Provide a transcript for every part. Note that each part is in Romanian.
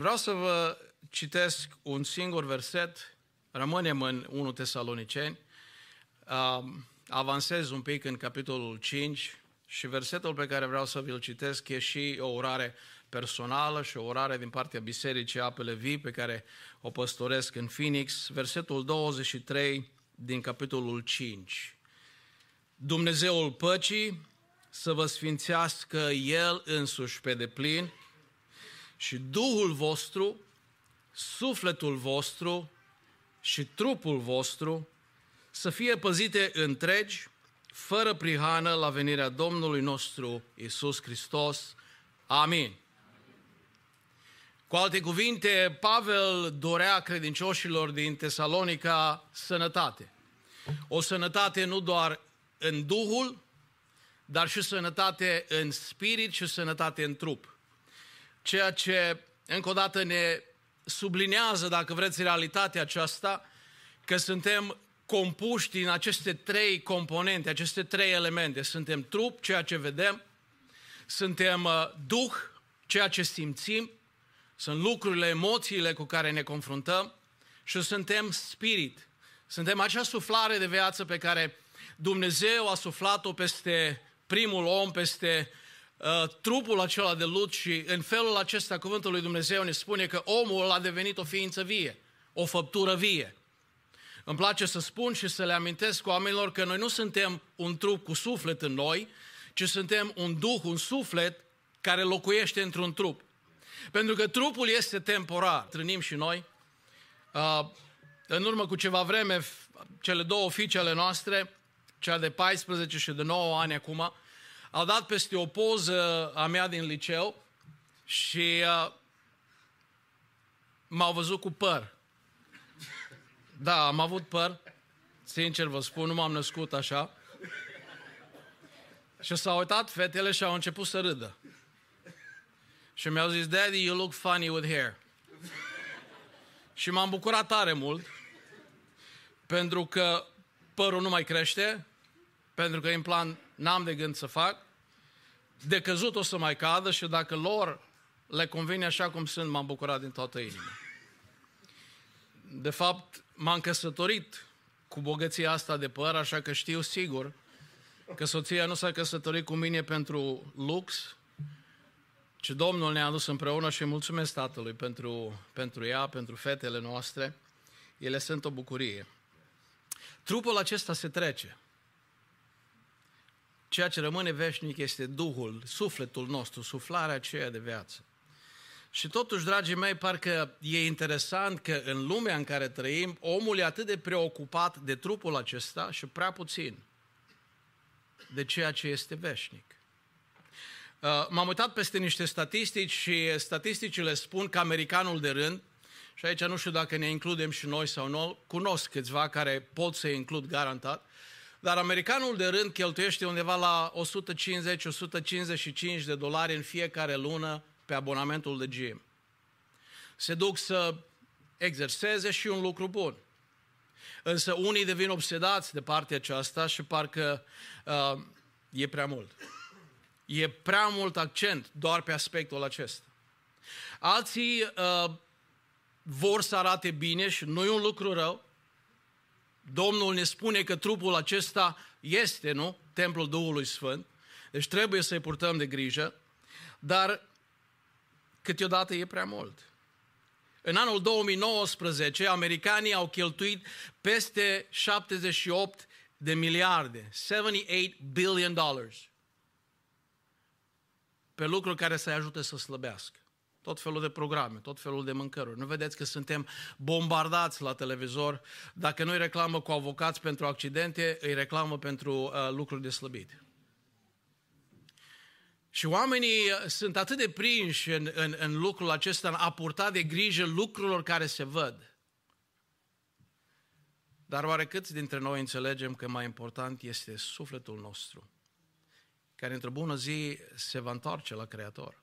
Vreau să vă citesc un singur verset, rămânem în 1 Tesaloniceni, avansez un pic în capitolul 5 și versetul pe care vreau să vi-l citesc e și o urare personală și o orare din partea Bisericii Apele Vii pe care o păstoresc în Phoenix, versetul 23 din capitolul 5. Dumnezeul păcii să vă sfințească El însuși pe deplin și Duhul vostru, sufletul vostru și trupul vostru să fie păzite întregi, fără prihană, la venirea Domnului nostru Isus Hristos. Amin. Cu alte cuvinte, Pavel dorea credincioșilor din Tesalonica sănătate. O sănătate nu doar în Duhul, dar și sănătate în spirit și sănătate în trup. Ceea ce, încă o dată, ne sublinează, dacă vreți, realitatea aceasta, că suntem compuși din aceste trei componente, aceste trei elemente. Suntem trup, ceea ce vedem, suntem uh, duh, ceea ce simțim, sunt lucrurile, emoțiile cu care ne confruntăm și suntem spirit. Suntem acea suflare de viață pe care Dumnezeu a suflat-o peste primul om, peste uh, trupul acela de lut și în felul acesta cuvântul lui Dumnezeu ne spune că omul a devenit o ființă vie, o făptură vie. Îmi place să spun și să le amintesc oamenilor că noi nu suntem un trup cu suflet în noi, ci suntem un duh, un suflet care locuiește într-un trup. Pentru că trupul este temporar. Trânim și noi. Uh, în urmă cu ceva vreme, cele două fiice ale noastre, cea de 14 și de 9 ani acum, au dat peste o poză a mea din liceu și uh, m-au văzut cu păr. Da, am avut păr. Sincer vă spun, nu m-am născut așa. Și s-au uitat fetele și au început să râdă. Și mi-au zis, Daddy, you look funny with hair. și m-am bucurat tare mult, pentru că părul nu mai crește, pentru că implant n-am de gând să fac, de căzut o să mai cadă și dacă lor le convine așa cum sunt, m-am bucurat din toată inima. De fapt, m-am căsătorit cu bogăția asta de păr, așa că știu sigur că soția nu s-a căsătorit cu mine pentru lux, ci Domnul ne-a adus împreună și mulțumesc Tatălui pentru, pentru ea, pentru fetele noastre. Ele sunt o bucurie. Trupul acesta se trece. Ceea ce rămâne veșnic este Duhul, sufletul nostru, suflarea aceea de viață. Și totuși, dragii mei, parcă e interesant că în lumea în care trăim, omul e atât de preocupat de trupul acesta și prea puțin de ceea ce este veșnic. Uh, m-am uitat peste niște statistici și statisticile spun că americanul de rând, și aici nu știu dacă ne includem și noi sau nu, cunosc câțiva care pot să includ garantat, dar americanul de rând cheltuiește undeva la 150-155 de dolari în fiecare lună pe abonamentul de gym. Se duc să exerseze și un lucru bun. Însă unii devin obsedați de partea aceasta și parcă uh, e prea mult. E prea mult accent doar pe aspectul acesta. Alții uh, vor să arate bine și nu e un lucru rău. Domnul ne spune că trupul acesta este, nu? Templul Duhului Sfânt. Deci trebuie să-i purtăm de grijă. Dar câteodată e prea mult. În anul 2019, americanii au cheltuit peste 78 de miliarde, 78 billion dollars, pe lucruri care să-i ajute să slăbească. Tot felul de programe, tot felul de mâncăruri. Nu vedeți că suntem bombardați la televizor. Dacă nu îi reclamă cu avocați pentru accidente, îi reclamă pentru uh, lucruri de slăbit. Și oamenii sunt atât de prinși în, în, în lucrul acesta, în a purta de grijă lucrurilor care se văd. Dar oare câți dintre noi înțelegem că mai important este sufletul nostru, care într-o bună zi se va întoarce la Creator?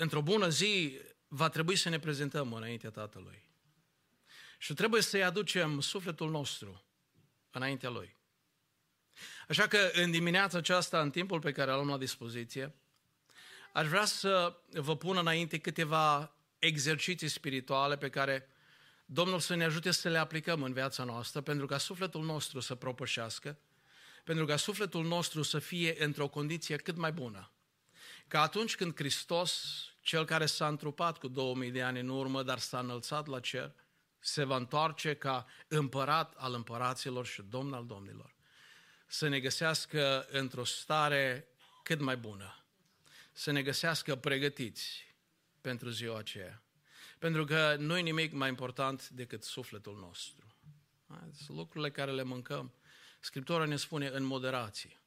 Într-o bună zi va trebui să ne prezentăm înaintea Tatălui. Și trebuie să-i aducem sufletul nostru înaintea Lui. Așa că în dimineața aceasta, în timpul pe care îl am la dispoziție, aș vrea să vă pun înainte câteva exerciții spirituale pe care Domnul să ne ajute să le aplicăm în viața noastră, pentru ca sufletul nostru să propășească, pentru ca sufletul nostru să fie într-o condiție cât mai bună. Ca atunci când Hristos, cel care s-a întrupat cu 2000 de ani în urmă, dar s-a înălțat la cer, se va întoarce ca împărat al împăraților și domn al domnilor, să ne găsească într-o stare cât mai bună, să ne găsească pregătiți pentru ziua aceea. Pentru că nu e nimic mai important decât sufletul nostru. Sunt lucrurile care le mâncăm. Scriptura ne spune în moderație.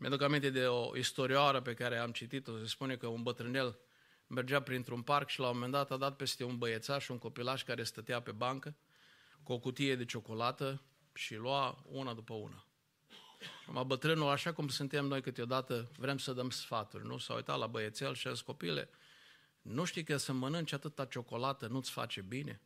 Mi-aduc aminte de o istorioară pe care am citit-o. Se spune că un bătrânel mergea printr-un parc și la un moment dat a dat peste un băiețaș, un copilaș care stătea pe bancă cu o cutie de ciocolată și lua una după una. Acum bătrânul, așa cum suntem noi câteodată, vrem să dăm sfaturi, nu? S-a uitat la băiețel și a zis, copile, nu știi că să mănânci atâta ciocolată nu-ți face bine?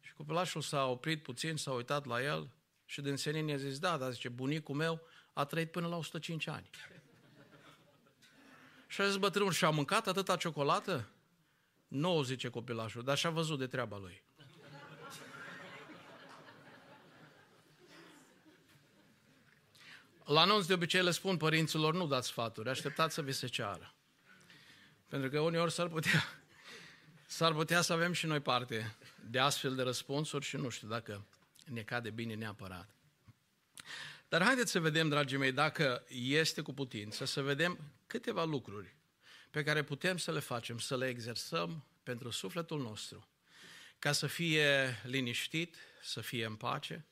Și copilașul s-a oprit puțin, s-a uitat la el și din senin i-a zis, da, dar zice, bunicul meu a trăit până la 105 ani. și a zis bătrânul, și-a mâncat atâta ciocolată? Nu, zice copilașul, dar și-a văzut de treaba lui. La anunț de obicei le spun părinților, nu dați sfaturi, așteptați să vi se ceară. Pentru că uneori s-ar putea, s-ar putea să avem și noi parte de astfel de răspunsuri și nu știu dacă ne cade bine neapărat. Dar haideți să vedem, dragii mei, dacă este cu putință, să vedem câteva lucruri pe care putem să le facem, să le exersăm pentru sufletul nostru, ca să fie liniștit, să fie în pace,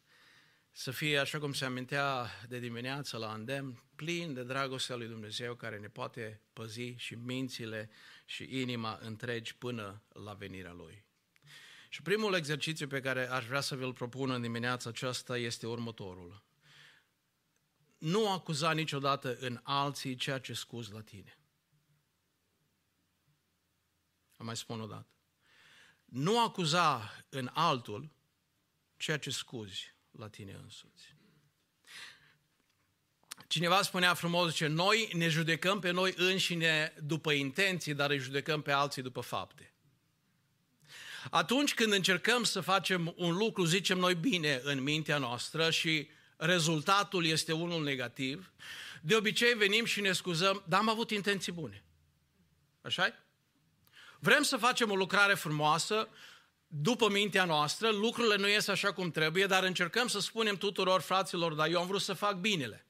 să fie, așa cum se amintea de dimineață la îndemn, plin de dragostea lui Dumnezeu care ne poate păzi și mințile și inima întregi până la venirea Lui. Și primul exercițiu pe care aș vrea să vi-l propun în dimineața aceasta este următorul. Nu acuza niciodată în alții ceea ce scuzi la tine. Am mai spun o dată. Nu acuza în altul ceea ce scuzi la tine însuți. Cineva spunea frumos, zice, noi ne judecăm pe noi înșine după intenții, dar îi judecăm pe alții după fapte. Atunci când încercăm să facem un lucru, zicem noi bine în mintea noastră și rezultatul este unul negativ, de obicei venim și ne scuzăm, dar am avut intenții bune. așa Vrem să facem o lucrare frumoasă, după mintea noastră, lucrurile nu ies așa cum trebuie, dar încercăm să spunem tuturor fraților, dar eu am vrut să fac binele.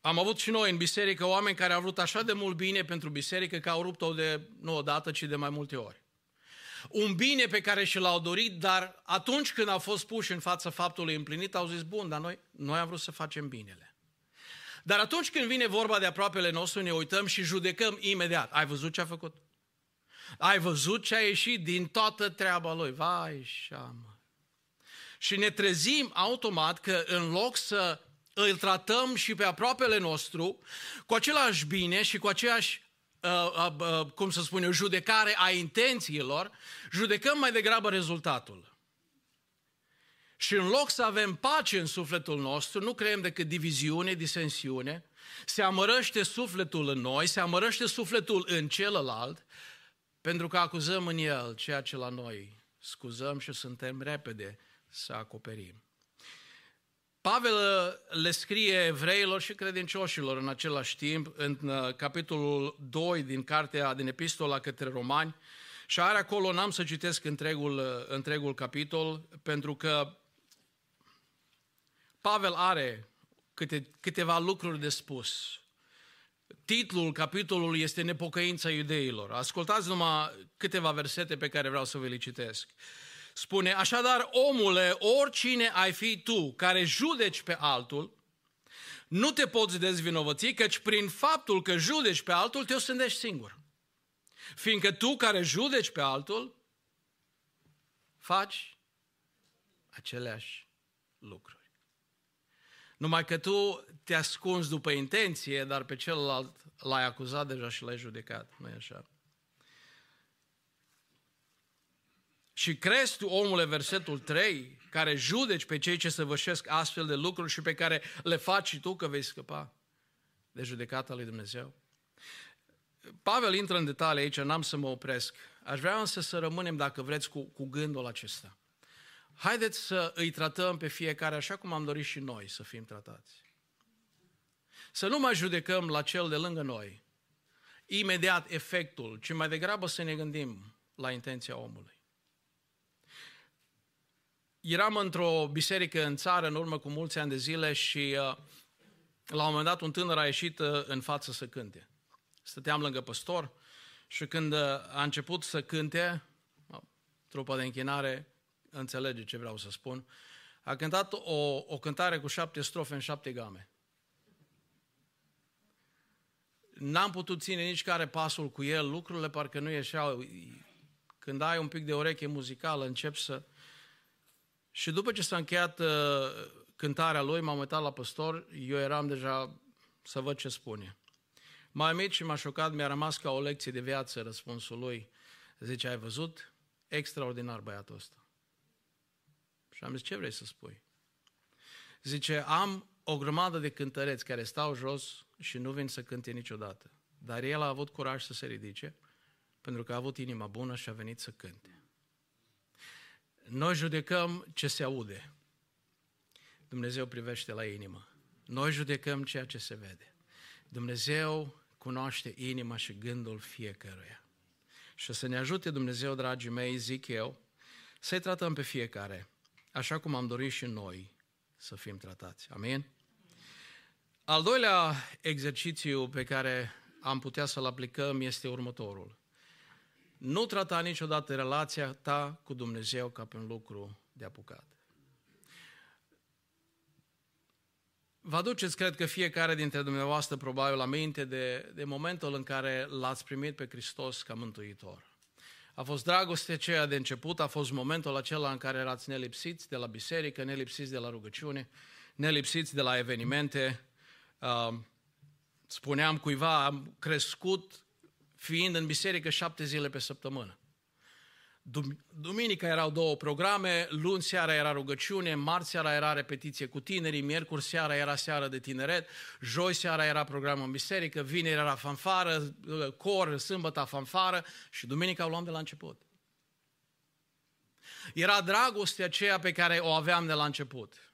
Am avut și noi în biserică oameni care au vrut așa de mult bine pentru biserică că au rupt-o de, nu odată, ci de mai multe ori. Un bine pe care și l-au dorit, dar atunci când au fost puși în fața faptului împlinit, au zis, bun, dar noi, noi am vrut să facem binele. Dar atunci când vine vorba de aproapele nostru, ne uităm și judecăm imediat. Ai văzut ce a făcut? Ai văzut ce a ieșit din toată treaba lui? Vai, șamă. Și ne trezim automat că în loc să îl tratăm și pe aproapele nostru cu același bine și cu aceeași Uh, uh, uh, cum să spun eu, judecare a intențiilor, judecăm mai degrabă rezultatul. Și în loc să avem pace în sufletul nostru, nu creăm decât diviziune, disensiune, se amărăște sufletul în noi, se amărăște sufletul în celălalt pentru că acuzăm în el ceea ce la noi scuzăm și suntem repede să acoperim. Pavel le scrie evreilor și credincioșilor în același timp, în uh, capitolul 2 din cartea, din epistola către romani, și are acolo, n-am să citesc întregul, uh, întregul capitol, pentru că Pavel are câte, câteva lucruri de spus Titlul capitolului este Nepocăința iudeilor. Ascultați numai câteva versete pe care vreau să vă le citesc. Spune, așadar, omule, oricine ai fi tu care judeci pe altul, nu te poți dezvinovăți, căci prin faptul că judeci pe altul, te osândești singur. Fiindcă tu care judeci pe altul, faci aceleași lucruri. Numai că tu te ascunzi după intenție, dar pe celălalt l-ai acuzat deja și l-ai judecat. nu e așa? Și crezi tu, omule, versetul 3, care judeci pe cei ce săvârșesc astfel de lucruri și pe care le faci și tu că vei scăpa de judecata lui Dumnezeu? Pavel intră în detalii aici, n-am să mă opresc. Aș vrea însă să rămânem, dacă vreți, cu, cu gândul acesta. Haideți să îi tratăm pe fiecare așa cum am dorit și noi să fim tratați. Să nu mai judecăm la cel de lângă noi, imediat efectul, ci mai degrabă să ne gândim la intenția omului. Eram într-o biserică în țară în urmă cu mulți ani de zile și uh, la un moment dat un tânăr a ieșit uh, în față să cânte. Stăteam lângă păstor și când uh, a început să cânte, trupa de închinare înțelege ce vreau să spun, a cântat o, o cântare cu șapte strofe în șapte game. N-am putut ține nici care pasul cu el, lucrurile parcă nu ieșeau. Când ai un pic de ureche muzicală, încep să... Și după ce s-a încheiat uh, cântarea lui, m-am uitat la păstor, eu eram deja să văd ce spune. Mai mic și m-a șocat, mi-a rămas ca o lecție de viață răspunsul lui. Zice, ai văzut? Extraordinar băiatul ăsta. Și am zis, ce vrei să spui? Zice, am o grămadă de cântăreți care stau jos și nu vin să cânte niciodată. Dar el a avut curaj să se ridice, pentru că a avut inima bună și a venit să cânte. Noi judecăm ce se aude. Dumnezeu privește la inimă. Noi judecăm ceea ce se vede. Dumnezeu cunoaște inima și gândul fiecăruia. Și să ne ajute Dumnezeu, dragii mei, zic eu, să-i tratăm pe fiecare, așa cum am dorit și noi să fim tratați. Amin? Al doilea exercițiu pe care am putea să-l aplicăm este următorul. Nu trata niciodată relația ta cu Dumnezeu ca pe un lucru de apucat. Vă aduceți, cred că fiecare dintre dumneavoastră, probabil, la minte de, de momentul în care l-ați primit pe Hristos ca mântuitor. A fost dragoste aceea de început, a fost momentul acela în care erați nelipsiți de la biserică, nelipsiți de la rugăciune, nelipsiți de la evenimente. Spuneam cuiva, am crescut fiind în biserică șapte zile pe săptămână. Duminica erau două programe, luni seara era rugăciune, marți seara era repetiție cu tinerii, miercuri seara era seară de tineret, joi seara era program în biserică, vineri era fanfară, cor, sâmbătă fanfară și duminica o luam de la început. Era dragostea aceea pe care o aveam de la început.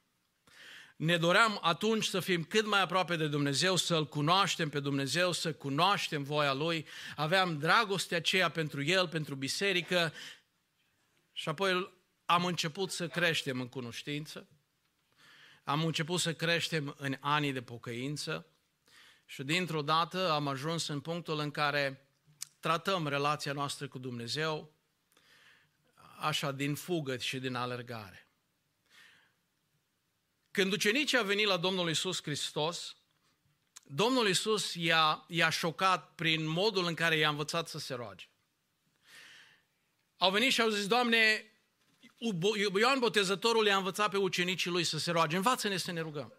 Ne doream atunci să fim cât mai aproape de Dumnezeu, să-L cunoaștem pe Dumnezeu, să cunoaștem voia Lui. Aveam dragostea aceea pentru El, pentru biserică și apoi am început să creștem în cunoștință, am început să creștem în anii de pocăință și dintr-o dată am ajuns în punctul în care tratăm relația noastră cu Dumnezeu așa din fugă și din alergare. Când ucenicii au venit la Domnul Isus Hristos, Domnul Isus i-a, i-a șocat prin modul în care i-a învățat să se roage au venit și au zis, Doamne, Ioan Botezătorul le-a învățat pe ucenicii lui să se roage, învață-ne să ne rugăm.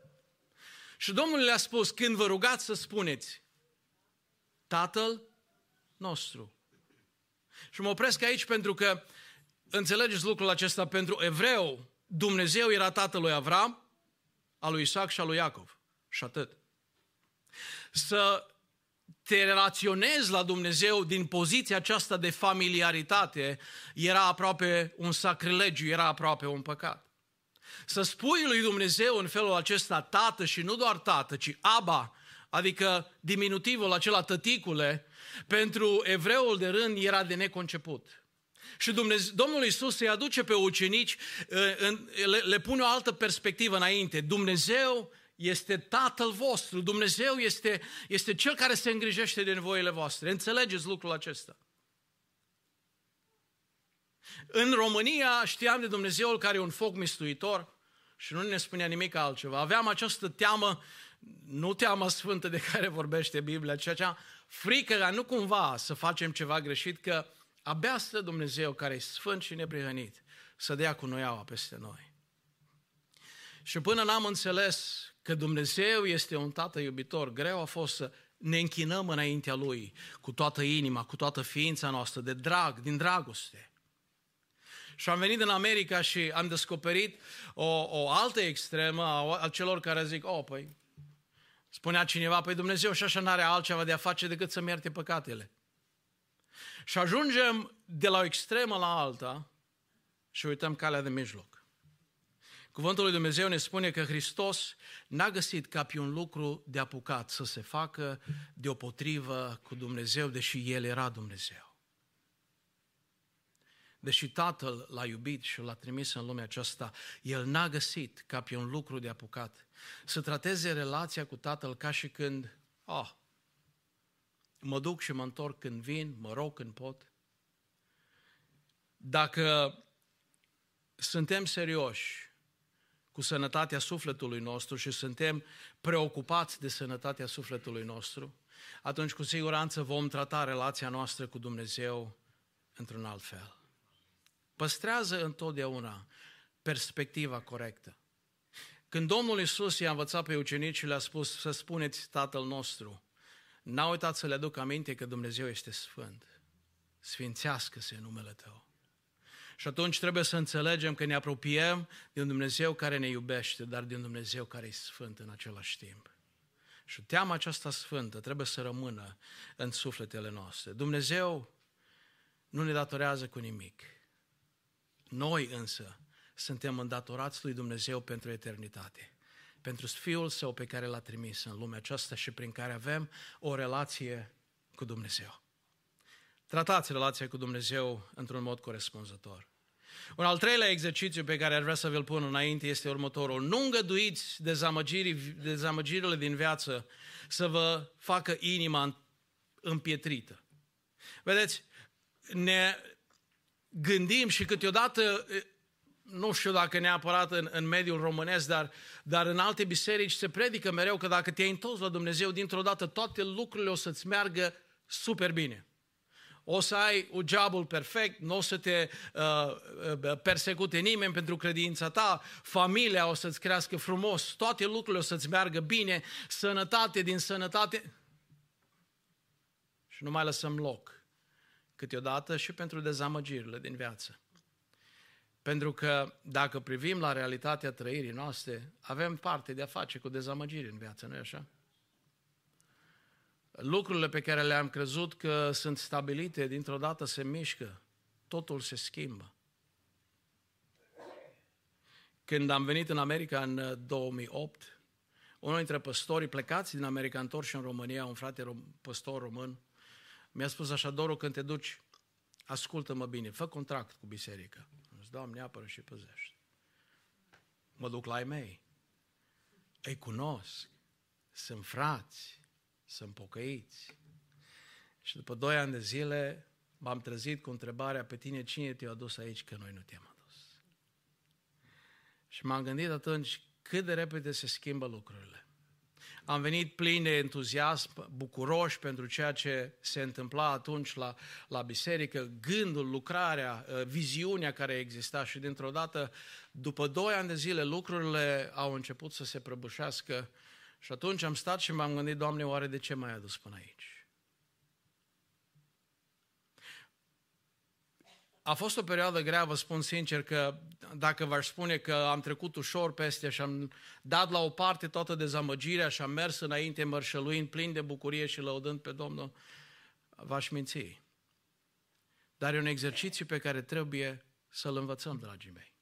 Și Domnul le-a spus, când vă rugați să spuneți, Tatăl nostru. Și mă opresc aici pentru că înțelegeți lucrul acesta, pentru evreu, Dumnezeu era tatăl lui Avram, al lui Isaac și al lui Iacov. Și atât. Să te relaționezi la Dumnezeu din poziția aceasta de familiaritate era aproape un sacrilegiu, era aproape un păcat. Să spui lui Dumnezeu în felul acesta tată și nu doar tată, ci aba, adică diminutivul acela tăticule, pentru evreul de rând era de neconceput. Și Dumnezeu, Domnul Isus îi aduce pe ucenici, le, le pune o altă perspectivă înainte. Dumnezeu este Tatăl vostru, Dumnezeu este, este Cel care se îngrijește de nevoile voastre. Înțelegeți lucrul acesta. În România știam de Dumnezeul care e un foc mistuitor și nu ne spunea nimic altceva. Aveam această teamă, nu teama sfântă de care vorbește Biblia, ci acea frică ca nu cumva să facem ceva greșit, că abia stă Dumnezeu care e sfânt și neprihănit să dea cu noiaua peste noi. Și până n-am înțeles că Dumnezeu este un tată iubitor, greu a fost să ne închinăm înaintea Lui cu toată inima, cu toată ființa noastră, de drag, din dragoste. Și am venit în America și am descoperit o, o altă extremă a celor care zic, oh, păi, Spunea cineva, păi Dumnezeu și așa n-are altceva de a face decât să-mi ierte păcatele. Și ajungem de la o extremă la alta și uităm calea de mijloc. Cuvântul lui Dumnezeu ne spune că Hristos n-a găsit ca pe un lucru de apucat să se facă deopotrivă cu Dumnezeu, deși El era Dumnezeu. Deși Tatăl l-a iubit și l-a trimis în lumea aceasta, El n-a găsit ca pe un lucru de apucat să trateze relația cu Tatăl ca și când, oh, mă duc și mă întorc când vin, mă rog când pot. Dacă suntem serioși cu sănătatea sufletului nostru și suntem preocupați de sănătatea sufletului nostru, atunci cu siguranță vom trata relația noastră cu Dumnezeu într-un alt fel. Păstrează întotdeauna perspectiva corectă. Când Domnul Isus i-a învățat pe ucenici și le-a spus să spuneți Tatăl nostru, n-a uitat să le aduc aminte că Dumnezeu este Sfânt. Sfințească-se numele Tău. Și atunci trebuie să înțelegem că ne apropiem de un Dumnezeu care ne iubește, dar de un Dumnezeu care e Sfânt în același timp. Și teama aceasta sfântă trebuie să rămână în sufletele noastre. Dumnezeu nu ne datorează cu nimic. Noi însă suntem îndatorați lui Dumnezeu pentru eternitate, pentru Fiul Său pe care l-a trimis în lumea aceasta și prin care avem o relație cu Dumnezeu. Tratați relația cu Dumnezeu într-un mod corespunzător. Un al treilea exercițiu pe care ar vrea să vi-l pun înainte este următorul. Nu îngăduiți dezamăgirile din viață să vă facă inima împietrită. Vedeți, ne gândim și câteodată nu știu dacă neapărat în, în mediul românesc, dar, dar în alte biserici se predică mereu că dacă te-ai întors la Dumnezeu, dintr-o dată toate lucrurile o să-ți meargă super bine. O să ai un jobul perfect, nu o să te uh, uh, persecute nimeni pentru credința ta, familia o să-ți crească frumos, toate lucrurile o să-ți meargă bine, sănătate din sănătate. Și nu mai lăsăm loc câteodată și pentru dezamăgirile din viață. Pentru că dacă privim la realitatea trăirii noastre, avem parte de a face cu dezamăgiri în viață, nu-i așa? Lucrurile pe care le-am crezut că sunt stabilite, dintr-o dată se mișcă, totul se schimbă. Când am venit în America în 2008, uh, unul dintre păstorii plecați din America, întorși în România, un frate rom- păstor român, mi-a spus așa, Doru, când te duci, ascultă-mă bine, fă contract cu biserica. Îți Doamne, apără și păzește. Mă duc la ai mei. Îi cunosc. Sunt frați. Sunt pocăiți. Și după doi ani de zile m-am trezit cu întrebarea pe tine cine te-a adus aici că noi nu te-am adus. Și m-am gândit atunci cât de repede se schimbă lucrurile. Am venit plin de entuziasm, bucuroși pentru ceea ce se întâmpla atunci la, la biserică, gândul, lucrarea, uh, viziunea care exista și dintr-o dată, după doi ani de zile, lucrurile au început să se prăbușească și atunci am stat și m-am gândit, Doamne, oare de ce m-ai adus până aici? A fost o perioadă grea, vă spun sincer, că dacă v-aș spune că am trecut ușor peste și am dat la o parte toată dezamăgirea și am mers înainte mărșăluind plin de bucurie și lăudând pe Domnul, v-aș minți. Dar e un exercițiu pe care trebuie să-l învățăm, dragii mei.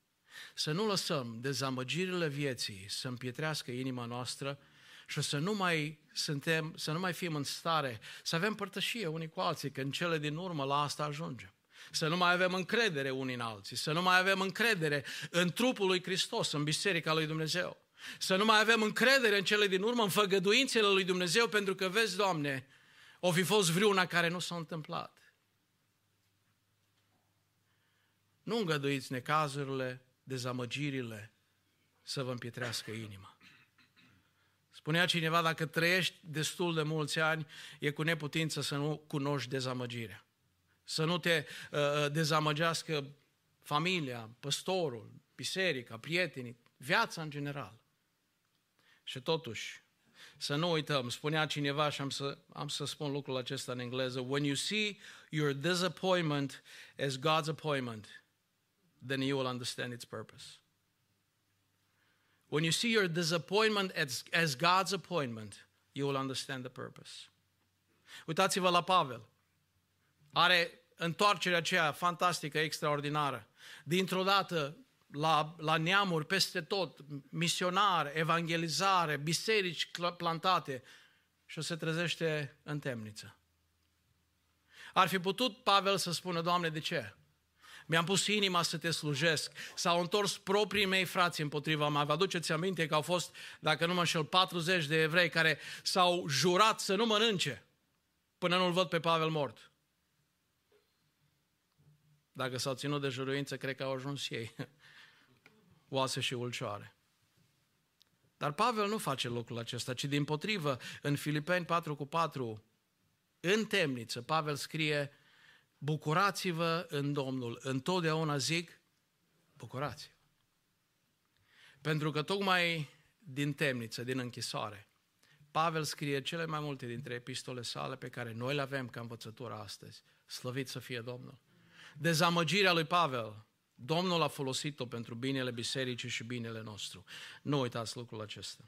Să nu lăsăm dezamăgirile vieții să împietrească inima noastră și să nu mai suntem, să nu mai fim în stare să avem părtășie unii cu alții, că în cele din urmă la asta ajungem să nu mai avem încredere unii în alții, să nu mai avem încredere în trupul lui Hristos, în biserica lui Dumnezeu. Să nu mai avem încredere în cele din urmă, în făgăduințele lui Dumnezeu, pentru că, vezi, Doamne, o fi fost vreuna care nu s-a întâmplat. Nu îngăduiți necazurile, dezamăgirile să vă împietrească inima. Spunea cineva, dacă trăiești destul de mulți ani, e cu neputință să nu cunoști dezamăgirea. Să nu te uh, uh, dezamăgească familia, păstorul, biserica, prietenii, viața în general. Și totuși, să nu uităm, spunea cineva și am să, am să spun lucrul acesta în engleză, when you see your disappointment as God's appointment, then you will understand its purpose. When you see your disappointment as, as God's appointment, you will understand the purpose. Uitați-vă la Pavel. Are întoarcerea aceea fantastică, extraordinară. Dintr-o dată, la, la neamuri, peste tot, misionar, evangelizare, biserici plantate și o se trezește în temniță. Ar fi putut Pavel să spună, Doamne, de ce? Mi-am pus inima să te slujesc. S-au întors proprii mei frați împotriva mea. Vă aduceți aminte că au fost, dacă nu mă înșel, 40 de evrei care s-au jurat să nu mănânce până nu-l văd pe Pavel mort. Dacă s-au ținut de juruință, cred că au ajuns ei. Oase și ulcioare. Dar Pavel nu face lucrul acesta, ci din potrivă, în Filipeni 4 cu 4, în temniță, Pavel scrie, bucurați-vă în Domnul. Întotdeauna zic, bucurați-vă. Pentru că tocmai din temniță, din închisoare, Pavel scrie cele mai multe dintre epistole sale pe care noi le avem ca învățătură astăzi. Slăvit să fie Domnul. Dezamăgirea lui Pavel, Domnul a folosit-o pentru binele bisericii și binele nostru. Nu uitați lucrul acesta.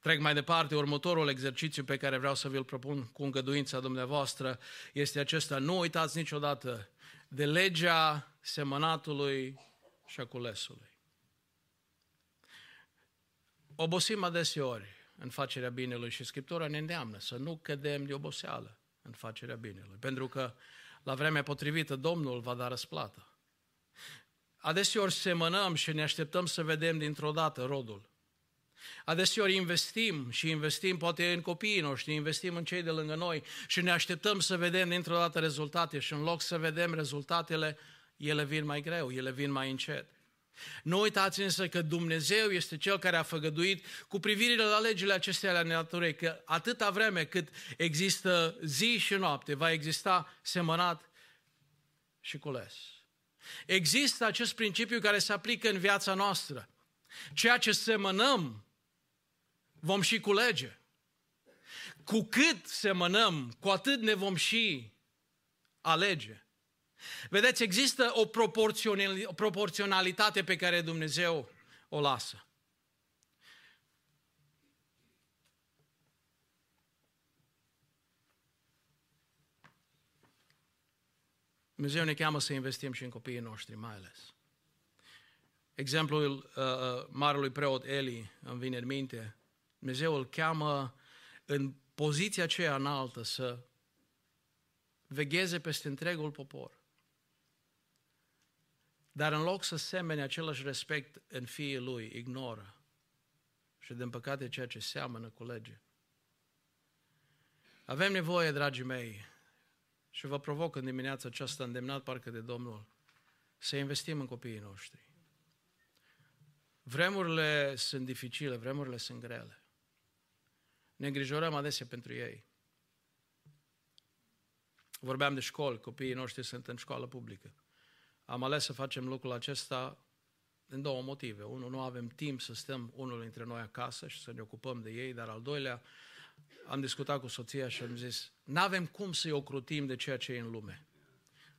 Trec mai departe, următorul exercițiu pe care vreau să vi-l propun cu îngăduința dumneavoastră este acesta. Nu uitați niciodată de legea semănatului și a culesului. Obosim adeseori în facerea binelui și Scriptura ne îndeamnă să nu cădem de oboseală în facerea binelui, pentru că la vremea potrivită Domnul va da răsplată. Adeseori semănăm și ne așteptăm să vedem dintr-o dată rodul. Adeseori investim și investim poate în copiii noștri, investim în cei de lângă noi și ne așteptăm să vedem dintr-o dată rezultate și în loc să vedem rezultatele, ele vin mai greu, ele vin mai încet. Nu uitați însă că Dumnezeu este Cel care a făgăduit cu privire la legile acestea ale naturii, că atâta vreme cât există zi și noapte, va exista semănat și cules. Există acest principiu care se aplică în viața noastră. Ceea ce semănăm, vom și culege. Cu cât semănăm, cu atât ne vom și alege. Vedeți, există o proporționalitate pe care Dumnezeu o lasă. Dumnezeu ne cheamă să investim și în copiii noștri, mai ales. Exemplul uh, uh marelui preot Eli îmi vine în minte. Dumnezeu îl cheamă în poziția aceea înaltă să vegheze peste întregul popor. Dar în loc să semene același respect în fiii lui, ignoră. Și din păcate ceea ce seamănă lege. Avem nevoie, dragii mei, și vă provoc în dimineața aceasta, îndemnat parcă de Domnul, să investim în copiii noștri. Vremurile sunt dificile, vremurile sunt grele. Ne îngrijorăm adesea pentru ei. Vorbeam de școli, copiii noștri sunt în școală publică. Am ales să facem lucrul acesta din două motive. Unul, nu avem timp să stăm unul dintre noi acasă și să ne ocupăm de ei, dar al doilea, am discutat cu soția și am zis, nu avem cum să-i ocrutim de ceea ce e în lume.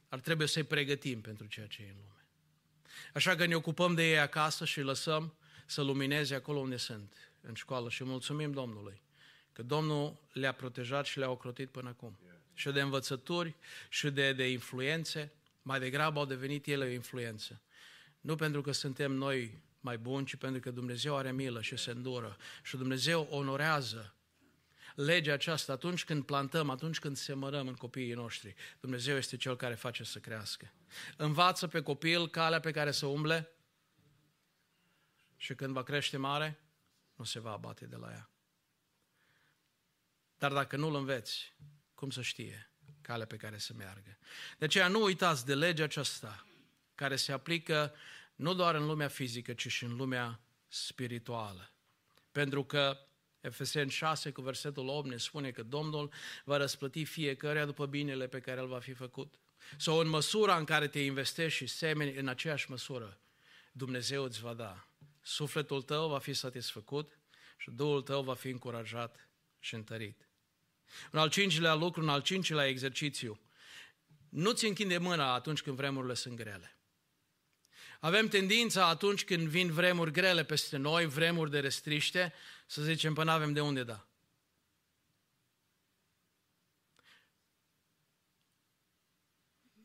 Ar trebui să-i pregătim pentru ceea ce e în lume. Așa că ne ocupăm de ei acasă și îi lăsăm să lumineze acolo unde sunt, în școală. Și mulțumim Domnului că Domnul le-a protejat și le-a ocrotit până acum. Și de învățături, și de, de influențe, mai degrabă au devenit ele o influență. Nu pentru că suntem noi mai buni, ci pentru că Dumnezeu are milă și se îndură. Și Dumnezeu onorează legea aceasta atunci când plantăm, atunci când semărăm în copiii noștri. Dumnezeu este Cel care face să crească. Învață pe copil calea pe care să umble și când va crește mare, nu se va abate de la ea. Dar dacă nu-l înveți, cum să știe? Calea pe care să meargă. De aceea nu uitați de legea aceasta care se aplică nu doar în lumea fizică, ci și în lumea spirituală. Pentru că Efeseni 6 cu versetul 8 ne spune că Domnul va răsplăti fiecare după binele pe care îl va fi făcut. Sau în măsura în care te investești și semeni în aceeași măsură, Dumnezeu îți va da. Sufletul tău va fi satisfăcut și Duhul tău va fi încurajat și întărit. Un al cincilea lucru, un al cincilea exercițiu. Nu-ți închide mâna atunci când vremurile sunt grele. Avem tendința atunci când vin vremuri grele peste noi, vremuri de restriște, să zicem, păi până avem de unde da.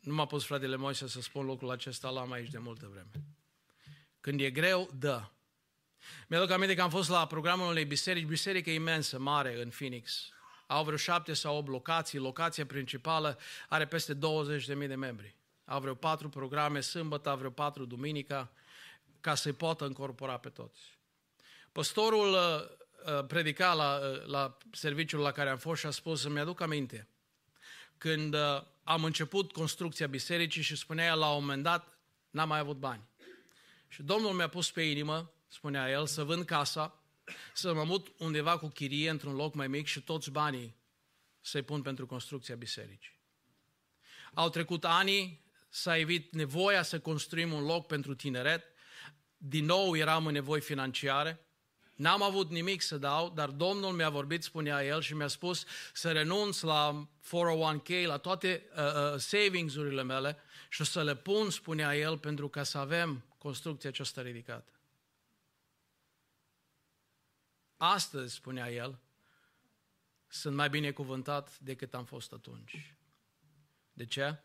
Nu m-a pus fratele Moise să spun locul acesta, l-am aici de multă vreme. Când e greu, dă. Mi-aduc aminte că am fost la programul unei biserici, biserică imensă, mare, în Phoenix, au vreo șapte sau opt locații. Locația principală are peste 20.000 de membri. Au vreo patru programe, sâmbătă, vreo patru duminica, ca să-i poată încorpora pe toți. Păstorul uh, uh, predica la, uh, la serviciul la care am fost și a spus, îmi aduc aminte, când am început construcția bisericii și spunea la un moment dat, n-am mai avut bani. Și Domnul mi-a pus pe inimă, spunea el, să vând casa, să mă mut undeva cu chirie într-un loc mai mic și toți banii să-i pun pentru construcția bisericii. Au trecut ani, s-a evit nevoia să construim un loc pentru tineret, din nou eram în nevoi financiare, N-am avut nimic să dau, dar Domnul mi-a vorbit, spunea el, și mi-a spus să renunț la 401k, la toate uh, uh, savings-urile mele și să le pun, spunea el, pentru ca să avem construcția aceasta ridicată. Astăzi, spunea el, sunt mai binecuvântat decât am fost atunci. De ce?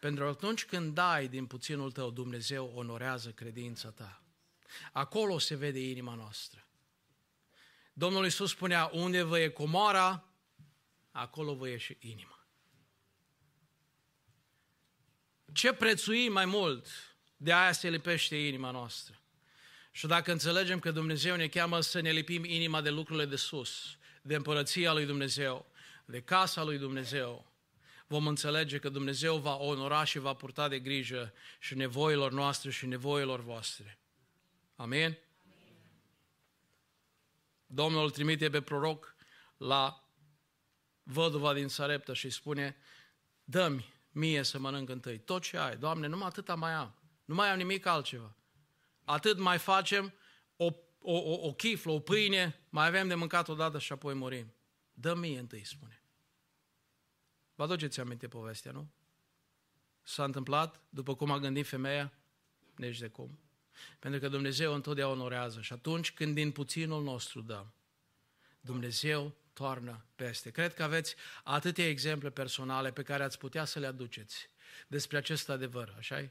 Pentru că atunci când dai din puținul tău, Dumnezeu onorează credința ta. Acolo se vede inima noastră. Domnul Iisus spunea, unde vă e comoara, acolo vă e și inima. Ce prețuim mai mult, de aia se lipește inima noastră. Și dacă înțelegem că Dumnezeu ne cheamă să ne lipim inima de lucrurile de sus, de împărăția lui Dumnezeu, de casa lui Dumnezeu, vom înțelege că Dumnezeu va onora și va purta de grijă și nevoilor noastre și nevoilor voastre. Amin? Domnul îl trimite pe proroc la văduva din Sareptă și spune, dă-mi mie să mănânc întâi. Tot ce ai, Doamne, numai atâta mai am. Nu mai am nimic altceva. Atât mai facem o, o, o, o chiflă, o pâine, mai avem de mâncat odată și apoi murim. dă mie întâi, spune. Vă aduceți aminte povestea, nu? S-a întâmplat după cum a gândit femeia? Nici de cum. Pentru că Dumnezeu întotdeauna onorează și atunci când din puținul nostru dăm, Dumnezeu toarnă peste. Cred că aveți atâtea exemple personale pe care ați putea să le aduceți despre acest adevăr, așa -i?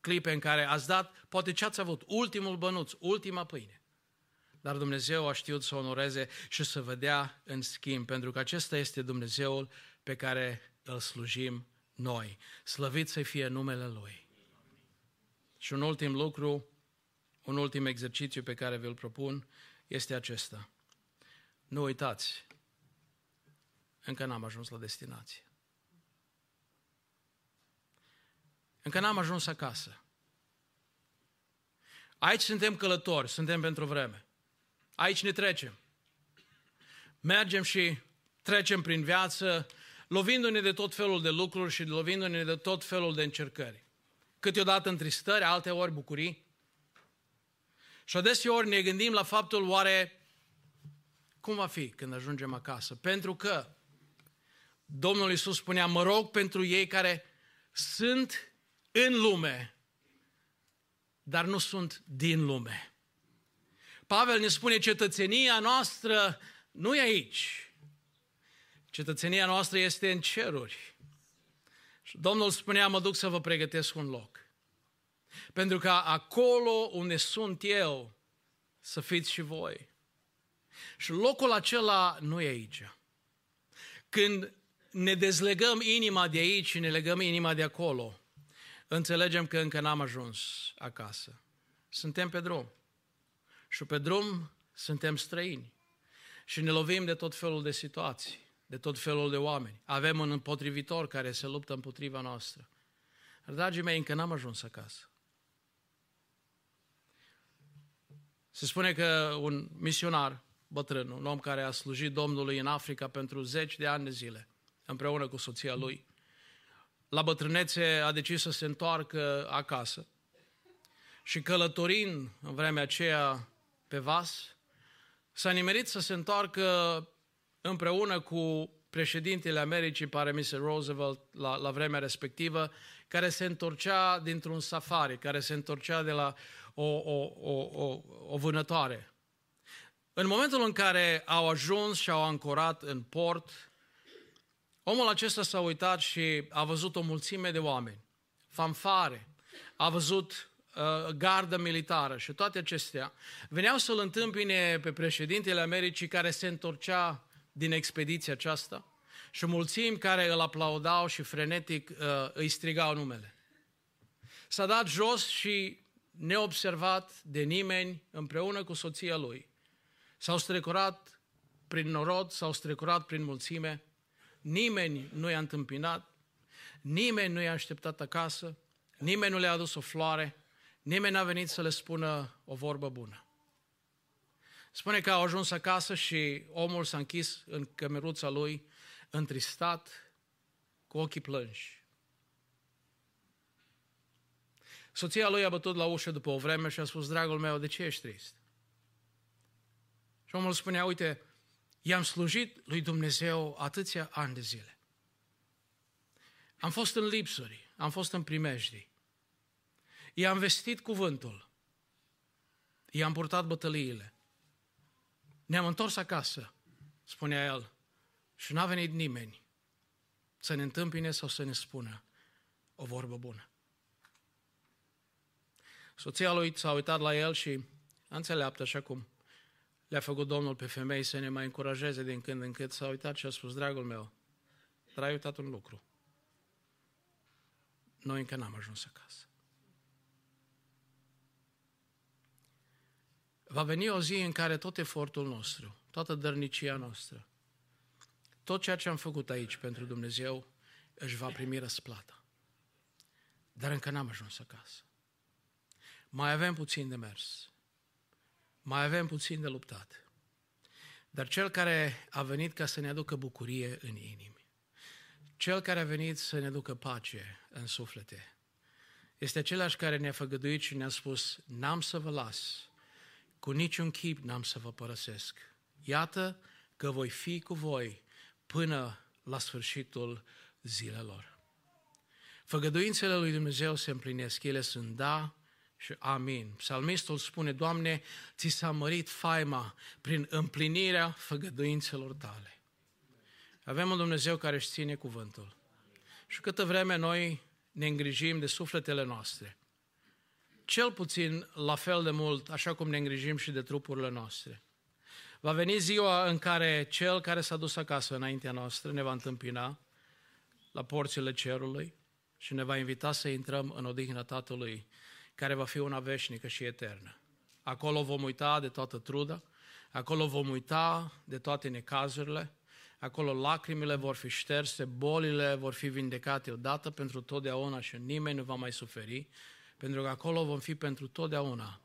Clipe în care ați dat, poate ce ați avut, ultimul bănuț, ultima pâine. Dar Dumnezeu a știut să onoreze și să vedea în schimb, pentru că acesta este Dumnezeul pe care îl slujim noi. Slăvit să fie numele Lui. Și un ultim lucru, un ultim exercițiu pe care vi-l propun este acesta. Nu uitați, încă n-am ajuns la destinație. Încă n-am ajuns acasă. Aici suntem călători, suntem pentru vreme. Aici ne trecem. Mergem și trecem prin viață, lovindu-ne de tot felul de lucruri și lovindu-ne de tot felul de încercări câteodată întristări, alte ori bucurii. Și adeseori ne gândim la faptul oare cum va fi când ajungem acasă. Pentru că Domnul Iisus spunea, mă rog pentru ei care sunt în lume, dar nu sunt din lume. Pavel ne spune, cetățenia noastră nu e aici. Cetățenia noastră este în ceruri. Și Domnul spunea, mă duc să vă pregătesc un loc. Pentru ca acolo unde sunt eu, să fiți și voi. Și locul acela nu e aici. Când ne dezlegăm inima de aici și ne legăm inima de acolo, înțelegem că încă n-am ajuns acasă. Suntem pe drum. Și pe drum suntem străini. Și ne lovim de tot felul de situații de tot felul de oameni. Avem un împotrivitor care se luptă împotriva noastră. Dar, dragii mei, încă n-am ajuns acasă. Se spune că un misionar bătrân, un om care a slujit Domnului în Africa pentru zeci de ani de zile, împreună cu soția lui, la bătrânețe a decis să se întoarcă acasă și călătorind în vremea aceea pe vas, s-a nimerit să se întoarcă împreună cu președintele Americii, pare Mr. Roosevelt, la, la vremea respectivă, care se întorcea dintr-un safari, care se întorcea de la o, o, o, o, o vânătoare. În momentul în care au ajuns și au ancorat în port, Omul acesta s-a uitat și a văzut o mulțime de oameni, fanfare, a văzut uh, gardă militară și toate acestea. Veneau să-l întâmpine pe președintele Americii care se întorcea din expediția aceasta și mulțimi care îl aplaudau și frenetic uh, îi strigau numele. S-a dat jos și neobservat de nimeni împreună cu soția lui. S-au strecurat prin norod, s-au strecurat prin mulțime, nimeni nu i-a întâmpinat, nimeni nu i-a așteptat acasă, nimeni nu le-a adus o floare, nimeni n-a venit să le spună o vorbă bună. Spune că au ajuns acasă și omul s-a închis în cămeruța lui, întristat, cu ochii plânși. Soția lui a bătut la ușă după o vreme și a spus, dragul meu, de ce ești trist? Și omul spunea, uite, i-am slujit lui Dumnezeu atâția ani de zile. Am fost în lipsuri, am fost în primejdii. I-am vestit cuvântul. I-am purtat bătăliile. Ne-am întors acasă, spunea el, și n-a venit nimeni să ne întâmpine sau să ne spună o vorbă bună. Soția lui s-a uitat la el și a înțeleaptă așa cum le-a făcut Domnul pe femei să ne mai încurajeze din când în când. S-a uitat și a spus, dragul meu, dar ai uitat un lucru. Noi încă n-am ajuns acasă. Va veni o zi în care tot efortul nostru, toată dărnicia noastră, tot ceea ce am făcut aici pentru Dumnezeu își va primi răsplata. Dar încă n-am ajuns acasă. Mai avem puțin de mers. Mai avem puțin de luptat. Dar cel care a venit ca să ne aducă bucurie în inimi, cel care a venit să ne aducă pace în suflete, este același care ne-a făgăduit și ne-a spus, n-am să vă las, cu niciun chip n-am să vă părăsesc. Iată că voi fi cu voi până la sfârșitul zilelor. Făgăduințele lui Dumnezeu se împlinesc, ele sunt da și amin. Psalmistul spune, Doamne, ți s-a mărit faima prin împlinirea făgăduințelor tale. Avem un Dumnezeu care își ține cuvântul. Și câtă vreme noi ne îngrijim de sufletele noastre, cel puțin la fel de mult, așa cum ne îngrijim și de trupurile noastre. Va veni ziua în care cel care s-a dus acasă înaintea noastră ne va întâmpina la porțile cerului și ne va invita să intrăm în odihna Tatălui care va fi una veșnică și eternă. Acolo vom uita de toată truda, acolo vom uita de toate necazurile, acolo lacrimile vor fi șterse, bolile vor fi vindecate odată pentru totdeauna și nimeni nu va mai suferi, pentru că acolo vom fi pentru totdeauna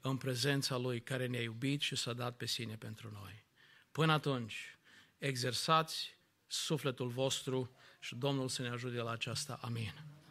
în prezența Lui care ne-a iubit și s-a dat pe sine pentru noi. Până atunci, exersați sufletul vostru și Domnul să ne ajute la aceasta. Amin.